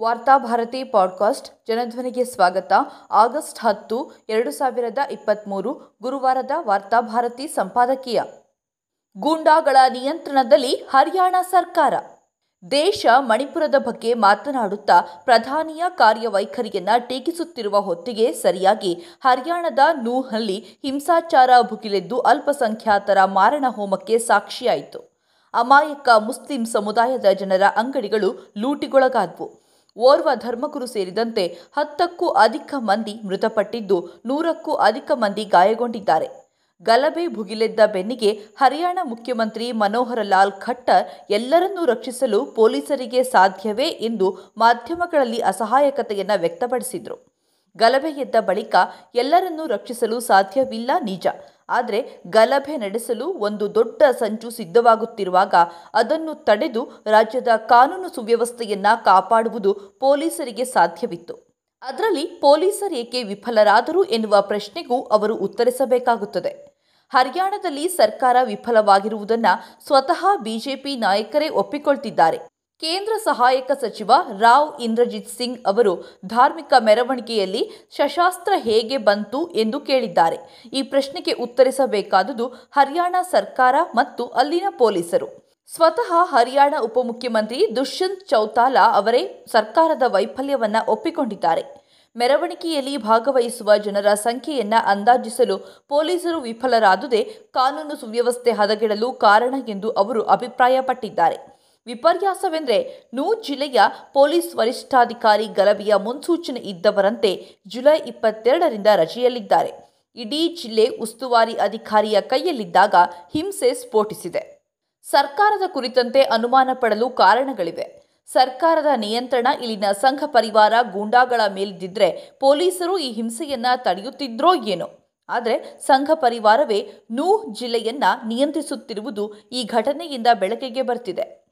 Varthabharati podcast ಜನಧ್ವನಿಗೆ ಸ್ವಾಗತ. August ಹತ್ತು, ಎರಡು ಸಾವಿರದ ಇಪ್ಪತ್ತ್ಮೂರು ಗುರುವಾರದ ವಾರ್ತಾಭಾರತಿ ಸಂಪಾದಕೀಯ. ಗೂಂಡಾಗಳ ನಿಯಂತ್ರಣದಲ್ಲಿ ಹರಿಯಾಣ ಸರ್ಕಾರ. ದೇಶ ಮಣಿಪುರದ ಬಗ್ಗೆ ಮಾತನಾಡುತ್ತಾ ಪ್ರಧಾನಿಯ ಕಾರ್ಯವೈಖರಿಯನ್ನು ಟೀಕಿಸುತ್ತಿರುವ ಹೊತ್ತಿಗೆ ಸರಿಯಾಗಿ ಹರಿಯಾಣದ ನೂಹಲ್ಲಿ ಹಿಂಸಾಚಾರ ಭುಗಿಲೆದ್ದು ಅಲ್ಪಸಂಖ್ಯಾತರ ಮಾರಣ ಹೋಮಕ್ಕೆ ಸಾಕ್ಷಿಯಾಯಿತು. ಅಮಾಯಕ ಮುಸ್ಲಿಂ ಸಮುದಾಯದ ಜನರ ಅಂಗಡಿಗಳು ಲೂಟಿಗೊಳಗಾದವು. ಓರ್ವ ಧರ್ಮಗುರು ಸೇರಿದಂತೆ ಹತ್ತಕ್ಕೂ ಅಧಿಕ ಮಂದಿ ಮೃತಪಟ್ಟಿದ್ದು ನೂರಕ್ಕೂ ಅಧಿಕ ಮಂದಿ ಗಾಯಗೊಂಡಿದ್ದಾರೆ. ಗಲಭೆ ಭುಗಿಲೆದ್ದ ಬೆನ್ನಿಗೆ ಹರಿಯಾಣ ಮುಖ್ಯಮಂತ್ರಿ ಮನೋಹರ ಲಾಲ್ ಖಟ್ಟರ್ ಎಲ್ಲರನ್ನೂ ರಕ್ಷಿಸಲು ಪೊಲೀಸರಿಗೆ ಸಾಧ್ಯವೇ ಎಂದು ಮಾಧ್ಯಮಗಳಲ್ಲಿ ಅಸಹಾಯಕತೆಯನ್ನು ವ್ಯಕ್ತಪಡಿಸಿದರು. ಗಲಭೆ ಎದ್ದ ಬಳಿಕ ಎಲ್ಲರನ್ನೂ ರಕ್ಷಿಸಲು ಸಾಧ್ಯವಿಲ್ಲ ನಿಜ. ಆದರೆ ಗಲಭೆ ನಡೆಸಲು ಒಂದು ದೊಡ್ಡ ಸಂಚು ಸಿದ್ಧವಾಗುತ್ತಿರುವಾಗ ಅದನ್ನು ತಡೆದು ರಾಜ್ಯದ ಕಾನೂನು ಸುವ್ಯವಸ್ಥೆಯನ್ನ ಕಾಪಾಡುವುದು ಪೊಲೀಸರಿಗೆ ಸಾಧ್ಯವಿತ್ತು. ಅದರಲ್ಲಿ ಪೊಲೀಸರೇಕೆ ವಿಫಲರಾದರು ಎನ್ನುವ ಪ್ರಶ್ನೆಗೂ ಅವರು ಉತ್ತರಿಸಬೇಕಾಗುತ್ತದೆ. ಹರಿಯಾಣದಲ್ಲಿ ಸರ್ಕಾರ ವಿಫಲವಾಗಿರುವುದನ್ನು ಸ್ವತಃ ಬಿಜೆಪಿ ನಾಯಕರೇ ಒಪ್ಪಿಕೊಳ್ತಿದ್ದಾರೆ. ಕೇಂದ್ರ ಸಹಾಯಕ ಸಚಿವ ರಾವ್ ಇಂದ್ರಜಿತ್ ಸಿಂಗ್ ಅವರು ಧಾರ್ಮಿಕ ಮೆರವಣಿಗೆಯಲ್ಲಿ ಶಶಾಸ್ತ್ರ ಹೇಗೆ ಬಂತು ಎಂದು ಕೇಳಿದ್ದಾರೆ. ಈ ಪ್ರಶ್ನೆಗೆ ಉತ್ತರಿಸಬೇಕಾದುದು ಹರಿಯಾಣ ಸರ್ಕಾರ ಮತ್ತು ಅಲ್ಲಿನ ಪೊಲೀಸರು. ಸ್ವತಃ ಹರಿಯಾಣ ಉಪಮುಖ್ಯಮಂತ್ರಿ ದುಷ್ಯಂತ್ ಚೌತಾಲಾ ಅವರೇ ಸರ್ಕಾರದ ವೈಫಲ್ಯವನ್ನು ಒಪ್ಪಿಕೊಂಡಿದ್ದಾರೆ. ಮೆರವಣಿಗೆಯಲ್ಲಿ ಭಾಗವಹಿಸುವ ಜನರ ಸಂಖ್ಯೆಯನ್ನ ಅಂದಾಜಿಸಲು ಪೊಲೀಸರು ವಿಫಲರಾದುದೇ ಕಾನೂನು ಸುವ್ಯವಸ್ಥೆ ಹದಗೆಡಲು ಕಾರಣ ಎಂದು ಅವರು ಅಭಿಪ್ರಾಯಪಟ್ಟಿದ್ದಾರೆ. ವಿಪರ್ಯಾಸವೆಂದರೆ ನೂ ಜಿಲ್ಲೆಯ ಪೊಲೀಸ್ ವರಿಷ್ಠಾಧಿಕಾರಿ ಗಲಭೆಯ ಮುನ್ಸೂಚನೆ ಇದ್ದವರಂತೆ ಜುಲೈ ಇಪ್ಪತ್ತೆರಡರಿಂದ ರಜೆಯಲ್ಲಿದ್ದಾರೆ. ಇಡೀ ಜಿಲ್ಲೆ ಉಸ್ತುವಾರಿ ಅಧಿಕಾರಿಯ ಕೈಯಲ್ಲಿದ್ದಾಗ ಹಿಂಸೆ ಸ್ಫೋಟಿಸಿದೆ. ಸರ್ಕಾರದ ಕುರಿತಂತೆ ಅನುಮಾನ ಪಡಲು ಕಾರಣಗಳಿವೆ. ಸರ್ಕಾರದ ನಿಯಂತ್ರಣ ಇಲ್ಲಿನ ಸಂಘ ಪರಿವಾರ ಗೂಂಡಾಗಳ ಮೇಲಿದ್ದಿದ್ರೆ ಪೊಲೀಸರು ಈ ಹಿಂಸೆಯನ್ನ ತಡೆಯುತ್ತಿದ್ರೋ ಏನೋ. ಆದರೆ ಸಂಘ ಪರಿವಾರವೇ ನೂ ಜಿಲ್ಲೆಯನ್ನ ನಿಯಂತ್ರಿಸುತ್ತಿರುವುದು ಈ ಘಟನೆಯಿಂದ ಬೆಳಕಿಗೆ ಬರ್ತಿದೆ.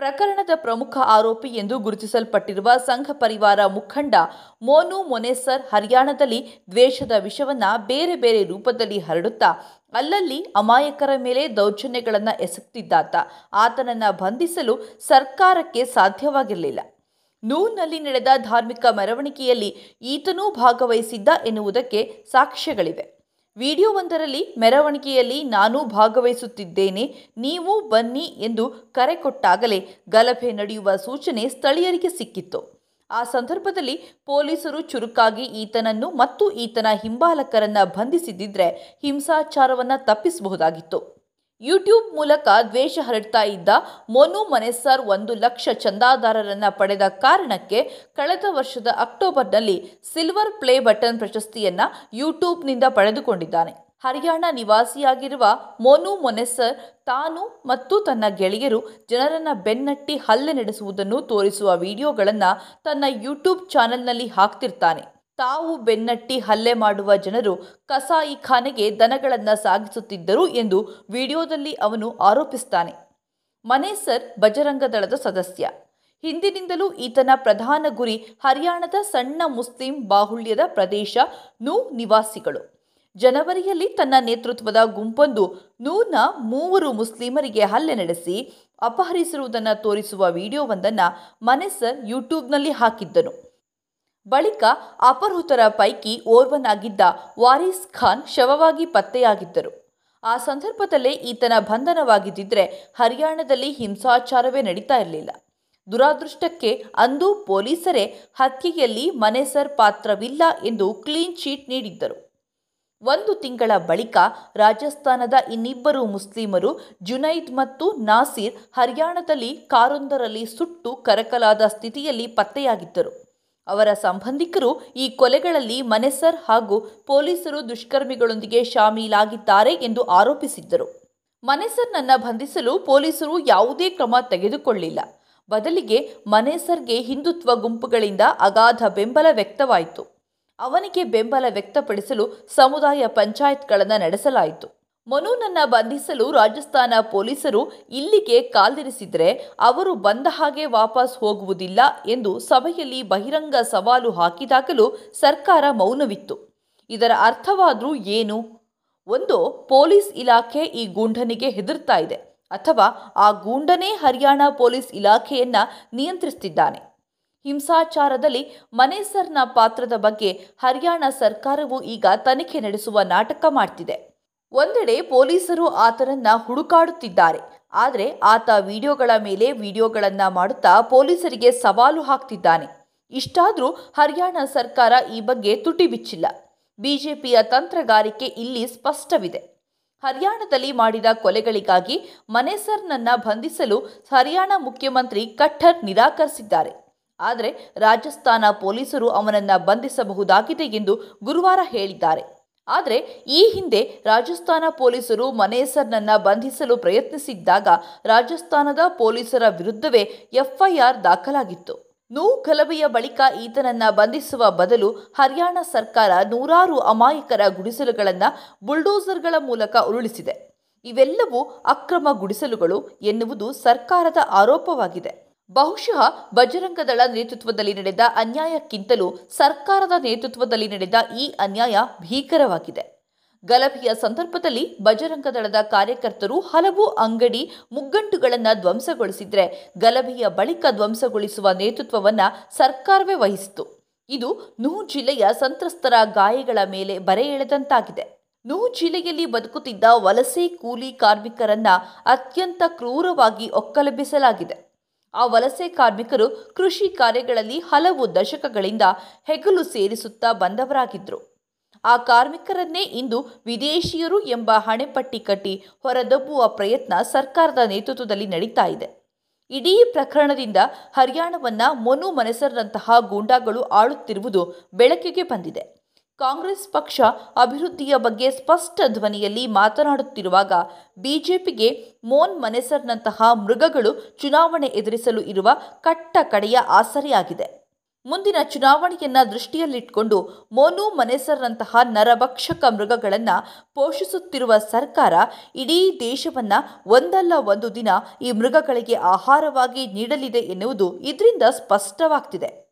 ಪ್ರಕರಣದ ಪ್ರಮುಖ ಆರೋಪಿ ಎಂದು ಗುರುತಿಸಲ್ಪಟ್ಟಿರುವ ಸಂಘ ಪರಿವಾರ ಮುಖಂಡ ಮೋನು ಮೊನೆಸರ್ ಹರಿಯಾಣದಲ್ಲಿ ದ್ವೇಷದ ವಿಷವನ್ನು ಬೇರೆ ಬೇರೆ ರೂಪದಲ್ಲಿ ಹರಡುತ್ತಾ, ಅಲ್ಲಲ್ಲಿ ಅಮಾಯಕರ ಮೇಲೆ ದೌರ್ಜನ್ಯಗಳನ್ನು ಎಸಗುತ್ತಿದ್ದಾತ ಆತನನ್ನು ಬಂಧಿಸಲು ಸರ್ಕಾರಕ್ಕೆ ಸಾಧ್ಯವಾಗಿರಲಿಲ್ಲ. ನೂನಲ್ಲಿ ನಡೆದ ಧಾರ್ಮಿಕ ಮೆರವಣಿಗೆಯಲ್ಲಿ ಈತನೂ ಭಾಗವಹಿಸಿದ್ದ ಎನ್ನುವುದಕ್ಕೆ ಸಾಕ್ಷ್ಯಗಳಿವೆ. ವಿಡಿಯೋವೊಂದರಲ್ಲಿ ಮೆರವಣಿಗೆಯಲ್ಲಿ ನಾನು ಭಾಗವಹಿಸುತ್ತಿದ್ದೇನೆ, ನೀವು ಬನ್ನಿ ಎಂದು ಕರೆ ಕೊಟ್ಟಾಗಲೇ ಗಲಭೆ ನಡೆಯುವ ಸೂಚನೆ ಸ್ಥಳೀಯರಿಗೆ ಸಿಕ್ಕಿತ್ತು. ಆ ಸಂದರ್ಭದಲ್ಲಿ ಪೊಲೀಸರು ಚುರುಕಾಗಿ ಈತನನ್ನು ಮತ್ತು ಈತನ ಹಿಂಬಾಲಕರನ್ನು ಬಂಧಿಸಿದ್ದಿದ್ರೆ ಹಿಂಸಾಚಾರವನ್ನು ತಪ್ಪಿಸಬಹುದಾಗಿತ್ತು. ಯೂಟ್ಯೂಬ್ ಮೂಲಕ ದ್ವೇಷ ಹರಡ್ತಾ ಇದ್ದ ಮೋನು ಮನೆಸರ್ ಒಂದು ಲಕ್ಷ ಚಂದಾದಾರರನ್ನ ಪಡೆದ ಕಾರಣಕ್ಕೆ ಕಳೆದ ವರ್ಷದ ಅಕ್ಟೋಬರ್ನಲ್ಲಿ ಸಿಲ್ವರ್ ಪ್ಲೇ ಬಟನ್ ಪ್ರಶಸ್ತಿಯನ್ನ ಯೂಟ್ಯೂಬ್ನಿಂದ ಪಡೆದುಕೊಂಡಿದ್ದಾನೆ. ಹರಿಯಾಣ ನಿವಾಸಿಯಾಗಿರುವ ಮೋನು ಮೊನೆಸರ್ ತಾನು ಮತ್ತು ತನ್ನ ಗೆಳೆಯರು ಜನರನ್ನ ಬೆನ್ನಟ್ಟಿ ಹಲ್ಲೆ ನಡೆಸುವುದನ್ನು ತೋರಿಸುವ ವಿಡಿಯೋಗಳನ್ನು ತನ್ನ ಯೂಟ್ಯೂಬ್ ಚಾನೆಲ್ನಲ್ಲಿ ಹಾಕ್ತಿರ್ತಾನೆ. ತಾವು ಬೆನ್ನಟ್ಟಿ ಹಲ್ಲೆ ಮಾಡುವ ಜನರು ಕಸಾಯಿಖಾನೆಗೆ ದನಗಳನ್ನು ಸಾಗಿಸುತ್ತಿದ್ದರು ಎಂದು ವಿಡಿಯೋದಲ್ಲಿ ಅವನು ಆರೋಪಿಸ್ತಾನೆ. ಮನೇಸರ್ ಬಜರಂಗ ದಳದ ಸದಸ್ಯ. ಹಿಂದಿನಿಂದಲೂ ಈತನ ಪ್ರಧಾನ ಗುರಿ ಹರಿಯಾಣದ ಸಣ್ಣ ಮುಸ್ಲಿಂ ಬಾಹುಳ್ಯದ ಪ್ರದೇಶ ನೂ ನಿವಾಸಿಗಳು. ಜನವರಿಯಲ್ಲಿ ತನ್ನ ನೇತೃತ್ವದ ಗುಂಪೊಂದು ನೂನ ಮೂವರು ಮುಸ್ಲಿಮರಿಗೆ ಹಲ್ಲೆ ನಡೆಸಿ ಅಪಹರಿಸಿರುವುದನ್ನು ತೋರಿಸುವ ವಿಡಿಯೋವೊಂದನ್ನು ಮನೆಸರ್ ಯೂಟ್ಯೂಬ್ನಲ್ಲಿ ಹಾಕಿದ್ದನು. ಬಳಿಕ ಅಪಹೃತರ ಪೈಕಿ ಓರ್ವನಾಗಿದ್ದ ವಾರಿಸ್ ಖಾನ್ ಶವವಾಗಿ ಪತ್ತೆಯಾಗಿದ್ದರು. ಆ ಸಂದರ್ಭದಲ್ಲೇ ಈತನ ಬಂಧನವಾಗಿದ್ದಿದ್ರೆ ಹರಿಯಾಣದಲ್ಲಿ ಹಿಂಸಾಚಾರವೇ ನಡೀತಾ ಇರಲಿಲ್ಲ. ದುರಾದೃಷ್ಟಕ್ಕೆ ಅಂದು ಪೊಲೀಸರೇ ಹತ್ಯೆಯಲ್ಲಿ ಮನೆಸರ್ ಪಾತ್ರವಿಲ್ಲ ಎಂದು ಕ್ಲೀನ್ ಚೀಟ್ ನೀಡಿದ್ದರು. ಒಂದು ತಿಂಗಳ ಬಳಿಕ ರಾಜಸ್ಥಾನದ ಇನ್ನಿಬ್ಬರು ಮುಸ್ಲಿಮರು ಜುನೈದ್ ಮತ್ತು ನಾಸೀರ್ ಹರಿಯಾಣದಲ್ಲಿ ಕಾರೊಂದರಲ್ಲಿ ಸುಟ್ಟು ಕರಕಲಾದ ಸ್ಥಿತಿಯಲ್ಲಿ ಪತ್ತೆಯಾಗಿದ್ದರು. ಅವರ ಸಂಬಂಧಿಕರು ಈ ಕೊಲೆಗಳಲ್ಲಿ ಮನೆಸರ್ ಹಾಗೂ ಪೊಲೀಸರು ದುಷ್ಕರ್ಮಿಗಳೊಂದಿಗೆ ಶಾಮೀಲಾಗಿದ್ದಾರೆ ಎಂದು ಆರೋಪಿಸಿದ್ದರು. ಮನೆಸರ್ನನ್ನು ಬಂಧಿಸಲು ಪೊಲೀಸರು ಯಾವುದೇ ಕ್ರಮ ತೆಗೆದುಕೊಳ್ಳಿಲ್ಲ. ಬದಲಿಗೆ ಮನೆಸರ್ಗೆ ಹಿಂದುತ್ವ ಗುಂಪುಗಳಿಂದ ಅಗಾಧ ಬೆಂಬಲ ವ್ಯಕ್ತವಾಯಿತು. ಅವನಿಗೆ ಬೆಂಬಲ ವ್ಯಕ್ತಪಡಿಸಲು ಸಮುದಾಯ ಪಂಚಾಯತ್ಗಳನ್ನು ನಡೆಸಲಾಯಿತು. ಮನೂನನ್ನ ಬಂಧಿಸಲು ರಾಜಸ್ಥಾನ ಪೊಲೀಸರು ಇಲ್ಲಿಗೆ ಕಾಲ್ದಿರಿಸಿದ್ರೆ ಅವರು ಬಂದ ಹಾಗೆ ವಾಪಸ್ ಹೋಗುವುದಿಲ್ಲ ಎಂದು ಸಭೆಯಲ್ಲಿ ಬಹಿರಂಗ ಸವಾಲು ಹಾಕಿದಾಗಲೂ ಸರ್ಕಾರ ಮೌನವಿತ್ತು. ಇದರ ಅರ್ಥವಾದರೂ ಏನು? ಒಂದು, ಪೊಲೀಸ್ ಇಲಾಖೆ ಈ ಗೂಂಡನಿಗೆ ಹೆದರ್ತಾ ಇದೆ ಅಥವಾ ಆ ಗೂಂಡನೇ ಹರಿಯಾಣ ಪೊಲೀಸ್ ಇಲಾಖೆಯನ್ನ ನಿಯಂತ್ರಿಸುತ್ತಿದ್ದಾನೆ ಹಿಂಸಾಚಾರದಲ್ಲಿ ಮನೇಸರ್ನ ಪಾತ್ರದ ಬಗ್ಗೆ ಹರಿಯಾಣ ಸರ್ಕಾರವು ಈಗ ತನಿಖೆ ನಡೆಸುವ ನಾಟಕ ಮಾಡ್ತಿದೆ. ಒಂದೆಡೆ ಪೊಲೀಸರು ಆತನನ್ನ ಹುಡುಕಾಡುತ್ತಿದ್ದಾರೆ. ಆದರೆ ಆತ ವಿಡಿಯೋಗಳ ಮೇಲೆ ವಿಡಿಯೋಗಳನ್ನ ಮಾಡುತ್ತಾ ಪೊಲೀಸರಿಗೆ ಸವಾಲು ಹಾಕ್ತಿದ್ದಾನೆ. ಇಷ್ಟಾದರೂ ಹರಿಯಾಣ ಸರ್ಕಾರ ಈ ಬಗ್ಗೆ ತುಟಿ ಬಿಚ್ಚಿಲ್ಲ. ಬಿಜೆಪಿಯ ತಂತ್ರಗಾರಿಕೆ ಇಲ್ಲಿ ಸ್ಪಷ್ಟವಿದೆ. ಹರಿಯಾಣದಲ್ಲಿ ಮಾಡಿದ ಕೊಲೆಗಳಿಗಾಗಿ ಮನೆಸರ್ನನ್ನ ಬಂಧಿಸಲು ಹರಿಯಾಣ ಮುಖ್ಯಮಂತ್ರಿ ಕಟ್ಟರ್ ನಿರಾಕರಿಸಿದ್ದಾರೆ. ಆದರೆ ರಾಜಸ್ಥಾನ ಪೊಲೀಸರು ಅವನನ್ನ ಬಂಧಿಸಬಹುದಾಗಿದೆ ಎಂದು ಗುರುವಾರ ಹೇಳಿದ್ದಾರೆ. ಆದರೆ ಈ ಹಿಂದೆ ರಾಜಸ್ಥಾನ ಪೊಲೀಸರು ಮನೇಸರ್ನನ್ನ ಬಂಧಿಸಲು ಪ್ರಯತ್ನಿಸಿದ್ದಾಗ ರಾಜಸ್ಥಾನದ ಪೊಲೀಸರ ವಿರುದ್ಧವೇ ಎಫ್ಐಆರ್ ದಾಖಲಾಗಿತ್ತು. ನೂ ಗಲಭೆಯ ಬಳಿಕ ಈತನನ್ನ ಬಂಧಿಸುವ ಬದಲು ಹರಿಯಾಣ ಸರ್ಕಾರ ನೂರಾರು ಅಮಾಯಕರ ಗುಡಿಸಲುಗಳನ್ನು ಬುಲ್ಡೋಸರ್ಗಳ ಮೂಲಕ ಉರುಳಿಸಿದೆ. ಇವೆಲ್ಲವೂ ಅಕ್ರಮ ಗುಡಿಸಲುಗಳು ಎನ್ನುವುದು ಸರ್ಕಾರದ ಆರೋಪವಾಗಿದೆ. ಬಹುಶಃ ಬಜರಂಗದಳ ನೇತೃತ್ವದಲ್ಲಿ ನಡೆದ ಅನ್ಯಾಯಕ್ಕಿಂತಲೂ ಸರ್ಕಾರದ ನೇತೃತ್ವದಲ್ಲಿ ನಡೆದ ಈ ಅನ್ಯಾಯ ಭೀಕರವಾಗಿದೆ. ಗಲಭೆಯ ಸಂದರ್ಭದಲ್ಲಿ ಬಜರಂಗದಳದ ಕಾರ್ಯಕರ್ತರು ಹಲವು ಅಂಗಡಿ ಮುಗ್ಗಂಟುಗಳನ್ನು ಧ್ವಂಸಗೊಳಿಸಿದ್ರೆ ಗಲಭೆಯ ಬಳಿಕ ಧ್ವಂಸಗೊಳಿಸುವ ನೇತೃತ್ವವನ್ನು ಸರ್ಕಾರವೇ ವಹಿಸಿತು ಇದು ನೂ ಜಿಲ್ಲೆಯ ಸಂತ್ರಸ್ತರ ಗಾಯಗಳ ಮೇಲೆ ಬರೆ ಎಳೆದಂತಾಗಿದೆ. ನೂ ಜಿಲ್ಲೆಯಲ್ಲಿ ಬದುಕುತ್ತಿದ್ದ ವಲಸೆ ಕೂಲಿ ಕಾರ್ಮಿಕರನ್ನ ಅತ್ಯಂತ ಕ್ರೂರವಾಗಿ ಒಕ್ಕಲೆಬ್ಬಿಸಲಾಗಿದೆ. ಆ ವಲಸೆ ಕಾರ್ಮಿಕರು ಕೃಷಿ ಕಾರ್ಯಗಳಲ್ಲಿ ಹಲವು ದಶಕಗಳಿಂದ ಹೆಗಲು ಸೇರಿಸುತ್ತಾ ಬಂದವರಾಗಿದ್ದರು ಆ ಕಾರ್ಮಿಕರನ್ನೇ ಇಂದು ವಿದೇಶಿಯರು ಎಂಬ ಹಣೆಪಟ್ಟಿ ಕಟ್ಟಿ ಹೊರದಬ್ಬುವ ಪ್ರಯತ್ನ ಸರ್ಕಾರದ ನೇತೃತ್ವದಲ್ಲಿ ನಡೀತಾ ಇದೆ. ಇಡೀ ಪ್ರಕರಣದಿಂದ ಹರಿಯಾಣವನ್ನ ಮೊನು ಮನೆಸರ್ನಂತಹ ಗೂಂಡಾಗಳು ಆಳುತ್ತಿರುವುದು ಬೆಳಕಿಗೆ ಬಂದಿದೆ. ಕಾಂಗ್ರೆಸ್ ಪಕ್ಷ ಅಭಿವೃದ್ಧಿಯ ಬಗ್ಗೆ ಸ್ಪಷ್ಟ ಧ್ವನಿಯಲ್ಲಿ ಮಾತನಾಡುತ್ತಿರುವಾಗ ಬಿಜೆಪಿಗೆ ಮೋನ್ ಮನೆಸರ್ನಂತಹ ಮೃಗಗಳು ಚುನಾವಣೆ ಎದುರಿಸಲು ಇರುವ ಕಟ್ಟ ಕಡೆಯ ಆಸರೆಯಾಗಿದೆ. ಮುಂದಿನ ಚುನಾವಣೆಯನ್ನ ದೃಷ್ಟಿಯಲ್ಲಿಟ್ಟುಕೊಂಡು ಮೋನು ಮನೆಸರ್ನಂತಹ ನರಭಕ್ಷಕ ಮೃಗಗಳನ್ನು ಪೋಷಿಸುತ್ತಿರುವ ಸರ್ಕಾರ ಇಡೀ ದೇಶವನ್ನು ಒಂದಲ್ಲ ಒಂದು ದಿನ ಈ ಮೃಗಗಳಿಗೆ ಆಹಾರವಾಗಿ ನೀಡಲಿದೆ ಎನ್ನುವುದು ಇದರಿಂದ ಸ್ಪಷ್ಟವಾಗ್ತಿದೆ.